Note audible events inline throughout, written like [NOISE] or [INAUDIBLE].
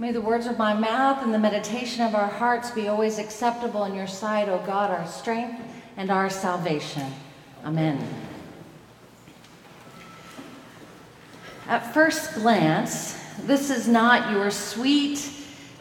May the words of my mouth and the meditation of our hearts be always acceptable in your sight, O God, our strength and our salvation. Amen. At first glance, this is not your sweet,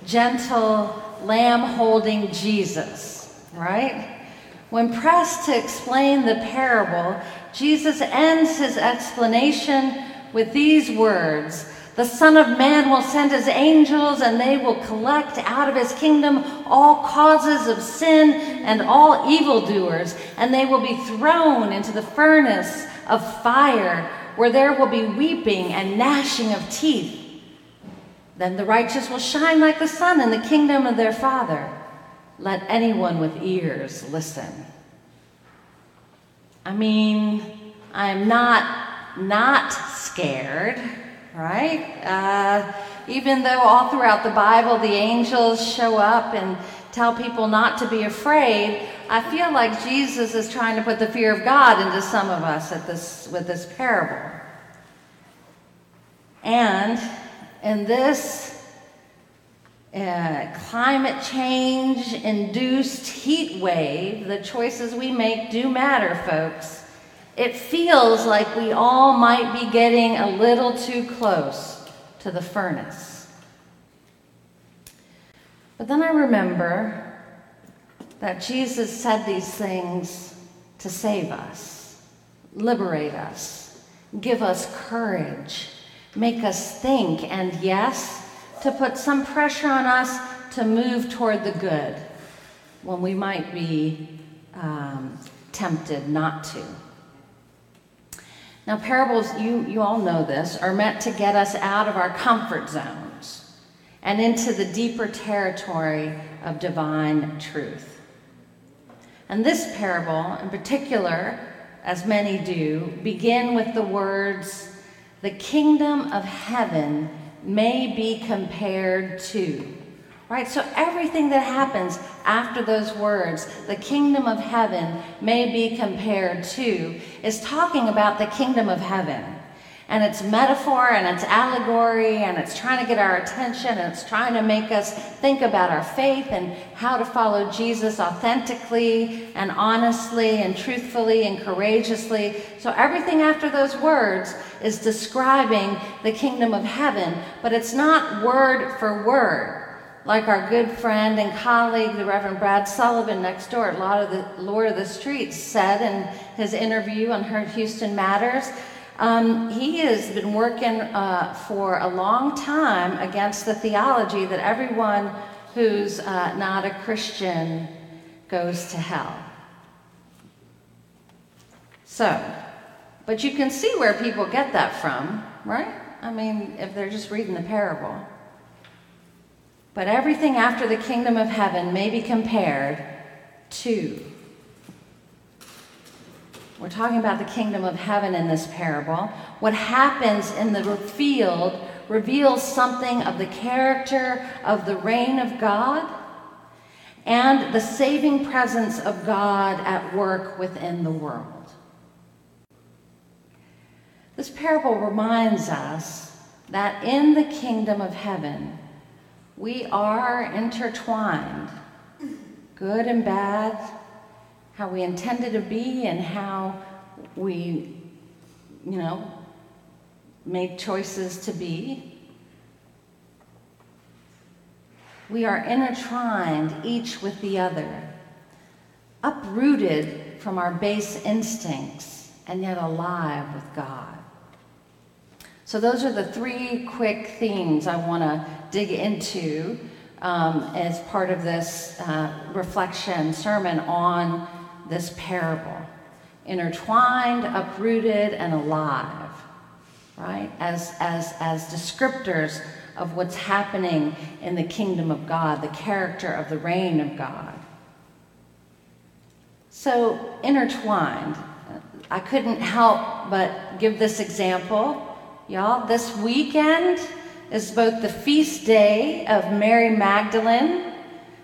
gentle, lamb holding Jesus, right? When pressed to explain the parable, Jesus ends his explanation with these words The Son of Man will send his angels, and they will collect out of his kingdom all causes of sin and all evildoers, and they will be thrown into the furnace of fire, where there will be weeping and gnashing of teeth. Then the righteous will shine like the sun in the kingdom of their Father. Let anyone with ears listen. I mean, I'm not not scared, right? Uh, even though all throughout the Bible the angels show up and tell people not to be afraid, I feel like Jesus is trying to put the fear of God into some of us at this with this parable. And in this uh, climate change induced heat wave, the choices we make do matter, folks. It feels like we all might be getting a little too close to the furnace. But then I remember that Jesus said these things to save us, liberate us, give us courage, make us think, and yes, to put some pressure on us to move toward the good when we might be um, tempted not to. Now, parables, you, you all know this, are meant to get us out of our comfort zones and into the deeper territory of divine truth. And this parable, in particular, as many do, begin with the words, The kingdom of heaven may be compared to. Right? So everything that happens after those words, the kingdom of heaven may be compared to, is talking about the kingdom of heaven. And it's metaphor and it's allegory and it's trying to get our attention and it's trying to make us think about our faith and how to follow Jesus authentically and honestly and truthfully and courageously. So everything after those words is describing the kingdom of heaven, but it's not word for word like our good friend and colleague, the Reverend Brad Sullivan next door Lord of the, Lord of the Streets, said in his interview on Houston Matters. Um, he has been working uh, for a long time against the theology that everyone who's uh, not a Christian goes to hell. So, but you can see where people get that from, right? I mean, if they're just reading the parable. But everything after the kingdom of heaven may be compared to. We're talking about the kingdom of heaven in this parable. What happens in the field reveals something of the character of the reign of God and the saving presence of God at work within the world. This parable reminds us that in the kingdom of heaven, we are intertwined, good and bad, how we intended to be, and how we, you know, made choices to be. We are intertwined each with the other, uprooted from our base instincts, and yet alive with God. So, those are the three quick themes I want to dig into um, as part of this uh, reflection sermon on this parable. Intertwined, uprooted, and alive, right? As, as, as descriptors of what's happening in the kingdom of God, the character of the reign of God. So, intertwined. I couldn't help but give this example Y'all, this weekend is both the feast day of Mary Magdalene,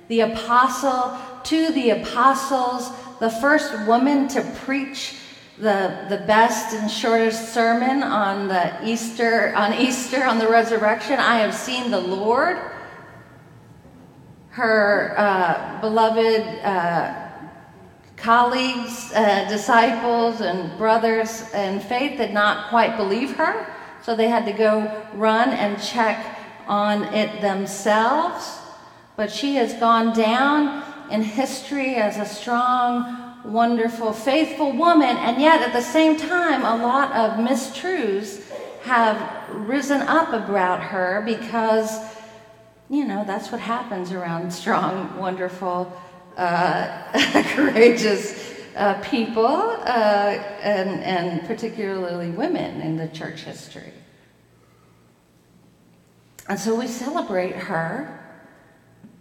the apostle to the apostles, the first woman to preach the, the best and shortest sermon on the Easter, on Easter, on the resurrection. I have seen the Lord. her uh, beloved uh, colleagues, uh, disciples, and brothers in faith did not quite believe her, so they had to go run and check on it themselves. But she has gone down in history as a strong, wonderful, faithful woman, and yet at the same time, a lot of mistruths have risen up about her because, you know, that's what happens around strong, wonderful, uh, [LAUGHS] courageous uh, people, uh, and, and particularly women in the church history. And so we celebrate her.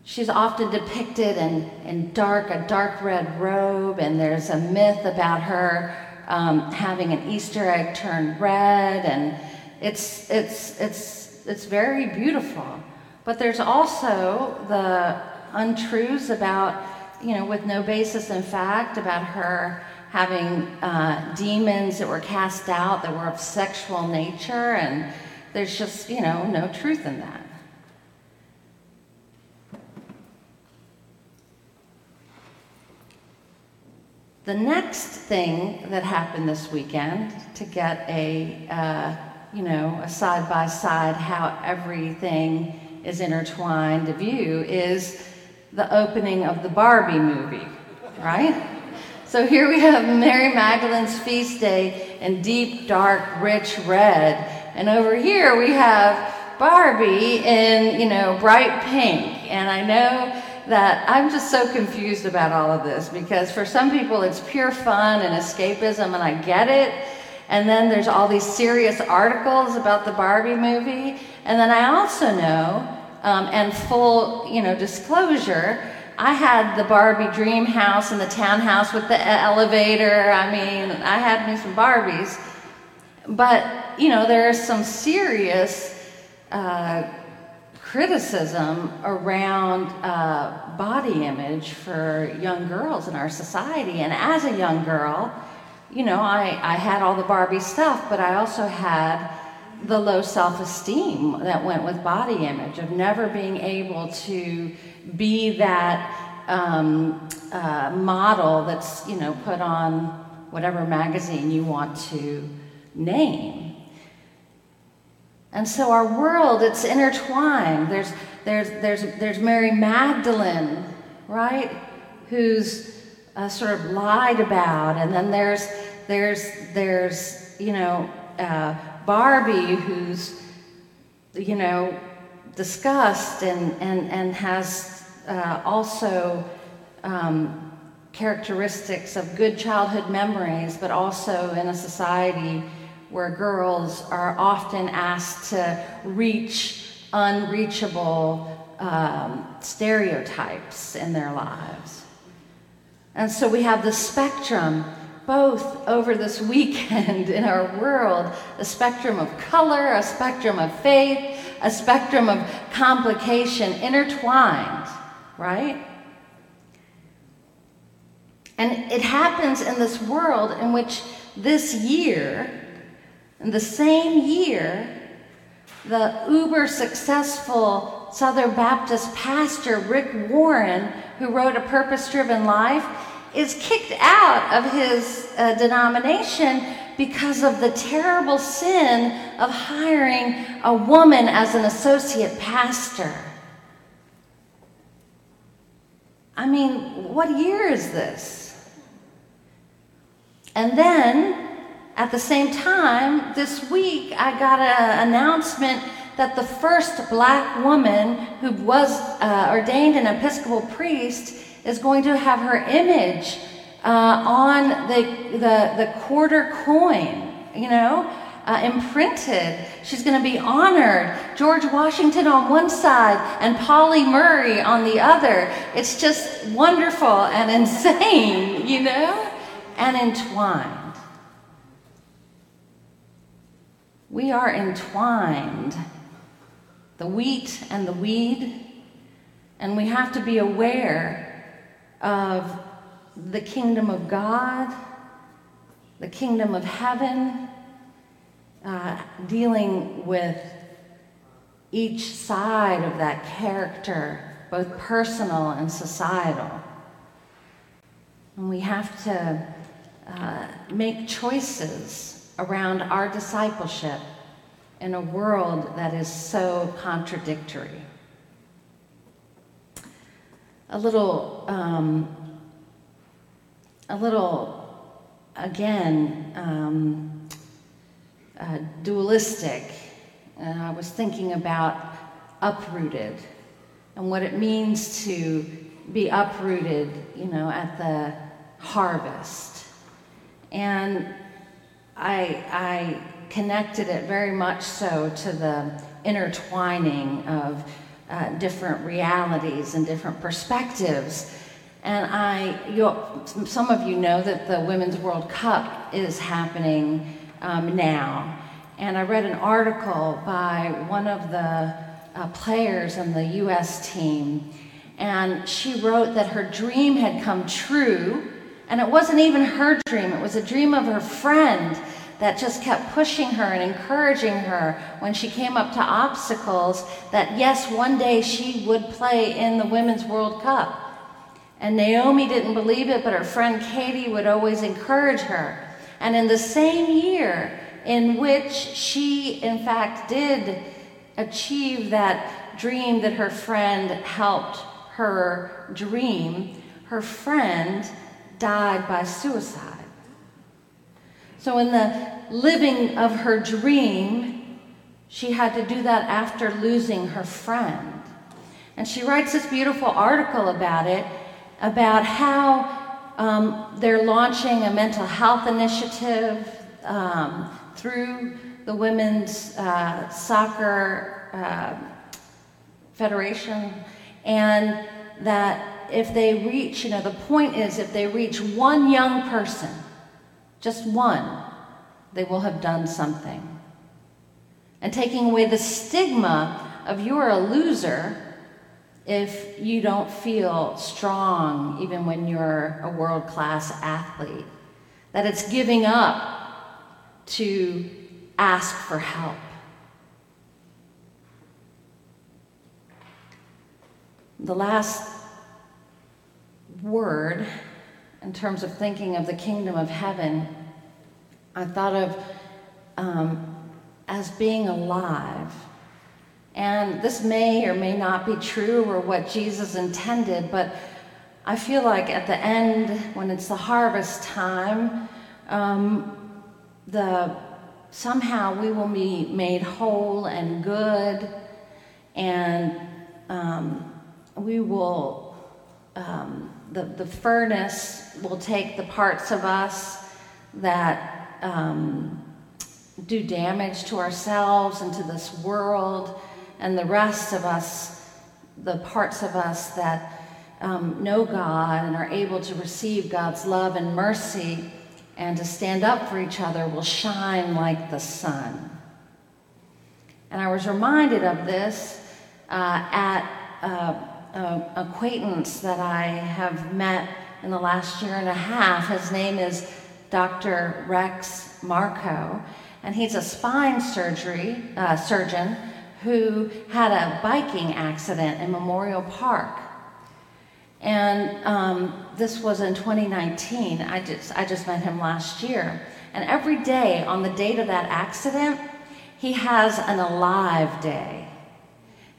She's often depicted in, in dark, a dark red robe, and there's a myth about her um, having an Easter egg turned red, and it's, it's, it's, it's very beautiful. But there's also the untruths about, you know, with no basis in fact, about her having uh, demons that were cast out that were of sexual nature, and there's just, you know, no truth in that. The next thing that happened this weekend to get a, uh, you know, a side by side how everything is intertwined view is the opening of the Barbie movie, right? So here we have Mary Magdalene's feast day in deep, dark, rich red. And over here we have Barbie in, you know, bright pink. And I know that I'm just so confused about all of this because for some people it's pure fun and escapism, and I get it. And then there's all these serious articles about the Barbie movie. And then I also know, um, and full, you know, disclosure, I had the Barbie dream house and the townhouse with the elevator. I mean, I had me some Barbies. But, you know, there is some serious uh, criticism around uh, body image for young girls in our society. And as a young girl, you know, I, I had all the Barbie stuff, but I also had the low self esteem that went with body image, of never being able to be that um, uh, model that's, you know, put on whatever magazine you want to name. And so our world, it's intertwined. There's, there's, there's, there's Mary Magdalene, right? Who's uh, sort of lied about. And then there's, there's, there's you know, uh, Barbie who's, you know, discussed and, and, and has uh, also um, characteristics of good childhood memories, but also in a society where girls are often asked to reach unreachable um, stereotypes in their lives. And so we have the spectrum both over this weekend in our world a spectrum of color, a spectrum of faith, a spectrum of complication intertwined, right? And it happens in this world in which this year, in the same year, the uber successful Southern Baptist pastor Rick Warren, who wrote A Purpose Driven Life, is kicked out of his uh, denomination because of the terrible sin of hiring a woman as an associate pastor. I mean, what year is this? And then, at the same time, this week, I got an announcement that the first black woman who was uh, ordained an Episcopal priest is going to have her image uh, on the, the, the quarter coin, you know, uh, imprinted. She's going to be honored. George Washington on one side and Pauli Murray on the other. It's just wonderful and [LAUGHS] insane, you know, and entwined. We are entwined, the wheat and the weed, and we have to be aware of the kingdom of God, the kingdom of heaven, uh, dealing with each side of that character both personal and societal. And we have to uh, make choices around our discipleship in a world that is so contradictory. A little, um, a little, again, um, uh, dualistic. And I was thinking about uprooted and what it means to be uprooted, you know, at the harvest. And I, I connected it very much so to the intertwining of uh, different realities and different perspectives. And I, some of you know that the Women's World Cup is happening um, now. And I read an article by one of the uh, players on the US team, and she wrote that her dream had come true, and it wasn't even her dream, it was a dream of her friend that just kept pushing her and encouraging her when she came up to obstacles that yes, one day she would play in the Women's World Cup. And Naomi didn't believe it, but her friend Katie would always encourage her. And in the same year in which she, in fact, did achieve that dream that her friend helped her dream, her friend died by suicide. So, in the living of her dream, she had to do that after losing her friend. And she writes this beautiful article about it, about how um, they're launching a mental health initiative um, through the Women's uh, Soccer uh, Federation, and that if they reach, you know, the point is if they reach one young person, just one, they will have done something. And taking away the stigma of you're a loser if you don't feel strong even when you're a world class athlete. That it's giving up to ask for help. The last word, in terms of thinking of the kingdom of heaven, I thought of um, as being alive. And this may or may not be true or what Jesus intended, but I feel like at the end, when it's the harvest time, um, the somehow we will be made whole and good, and um, we will, um, the, the furnace will take the parts of us that um, do damage to ourselves and to this world, and the rest of us, the parts of us that um, know God and are able to receive God's love and mercy and to stand up for each other will shine like the sun. And I was reminded of this uh, at an acquaintance that I have met in the last year and a half. His name is Dr. Rex Marco, and he's a spine surgery uh, surgeon who had a biking accident in Memorial Park. And um, this was in 2019. I just, I just met him last year. And every day on the date of that accident, he has an alive day.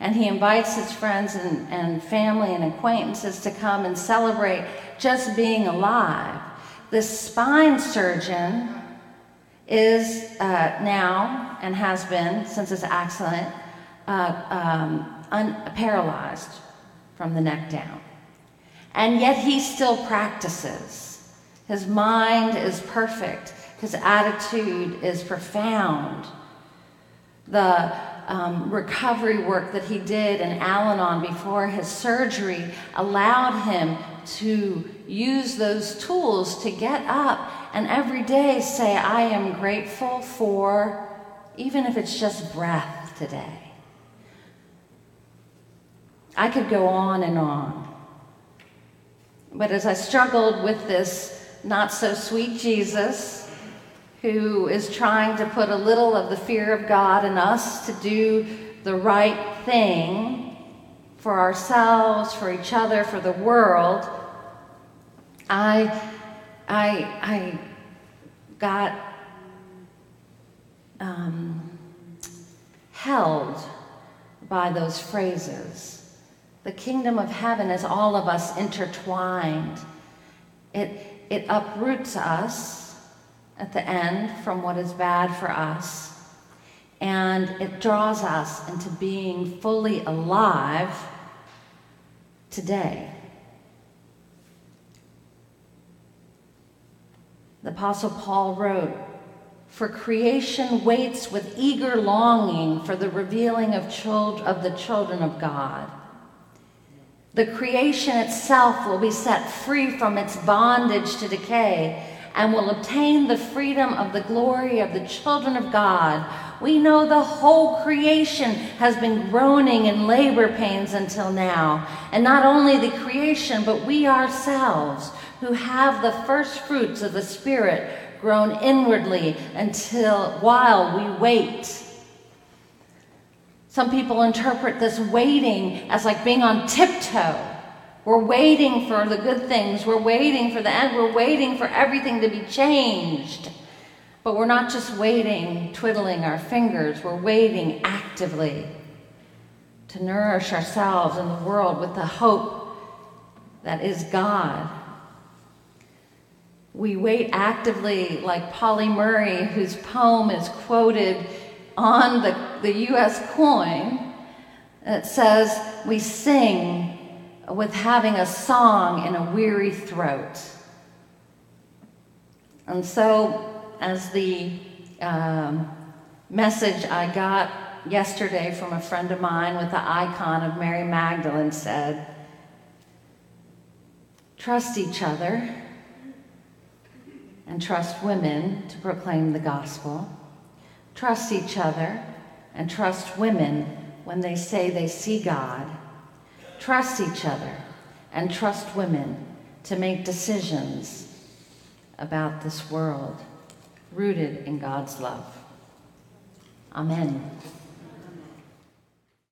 And he invites his friends and, and family and acquaintances to come and celebrate just being alive. This spine surgeon is uh, now and has been since his accident uh, um, un- paralyzed from the neck down and yet he still practices. His mind is perfect, his attitude is profound. The um, recovery work that he did in Al Anon before his surgery allowed him to use those tools to get up and every day say, I am grateful for, even if it's just breath today. I could go on and on. But as I struggled with this not so sweet Jesus, who is trying to put a little of the fear of God in us to do the right thing for ourselves, for each other, for the world, I, I, I got um, held by those phrases. The kingdom of heaven is all of us intertwined. It, it uproots us at the end from what is bad for us, and it draws us into being fully alive today. The Apostle Paul wrote, For creation waits with eager longing for the revealing of, child, of the children of God. The creation itself will be set free from its bondage to decay and will obtain the freedom of the glory of the children of God. We know the whole creation has been groaning in labor pains until now. And not only the creation, but we ourselves who have the first fruits of the Spirit groan inwardly until while we wait. Some people interpret this waiting as like being on tiptoe. We're waiting for the good things. We're waiting for the end. We're waiting for everything to be changed. But we're not just waiting, twiddling our fingers. We're waiting actively to nourish ourselves and the world with the hope that is God. We wait actively, like Pauli Murray, whose poem is quoted on the, the U.S. coin. It says, We sing with having a song in a weary throat. And so, as the um, message I got yesterday from a friend of mine with the icon of Mary Magdalene said, trust each other and trust women to proclaim the gospel. Trust each other and trust women when they say they see God trust each other and trust women to make decisions about this world rooted in God's love. Amen.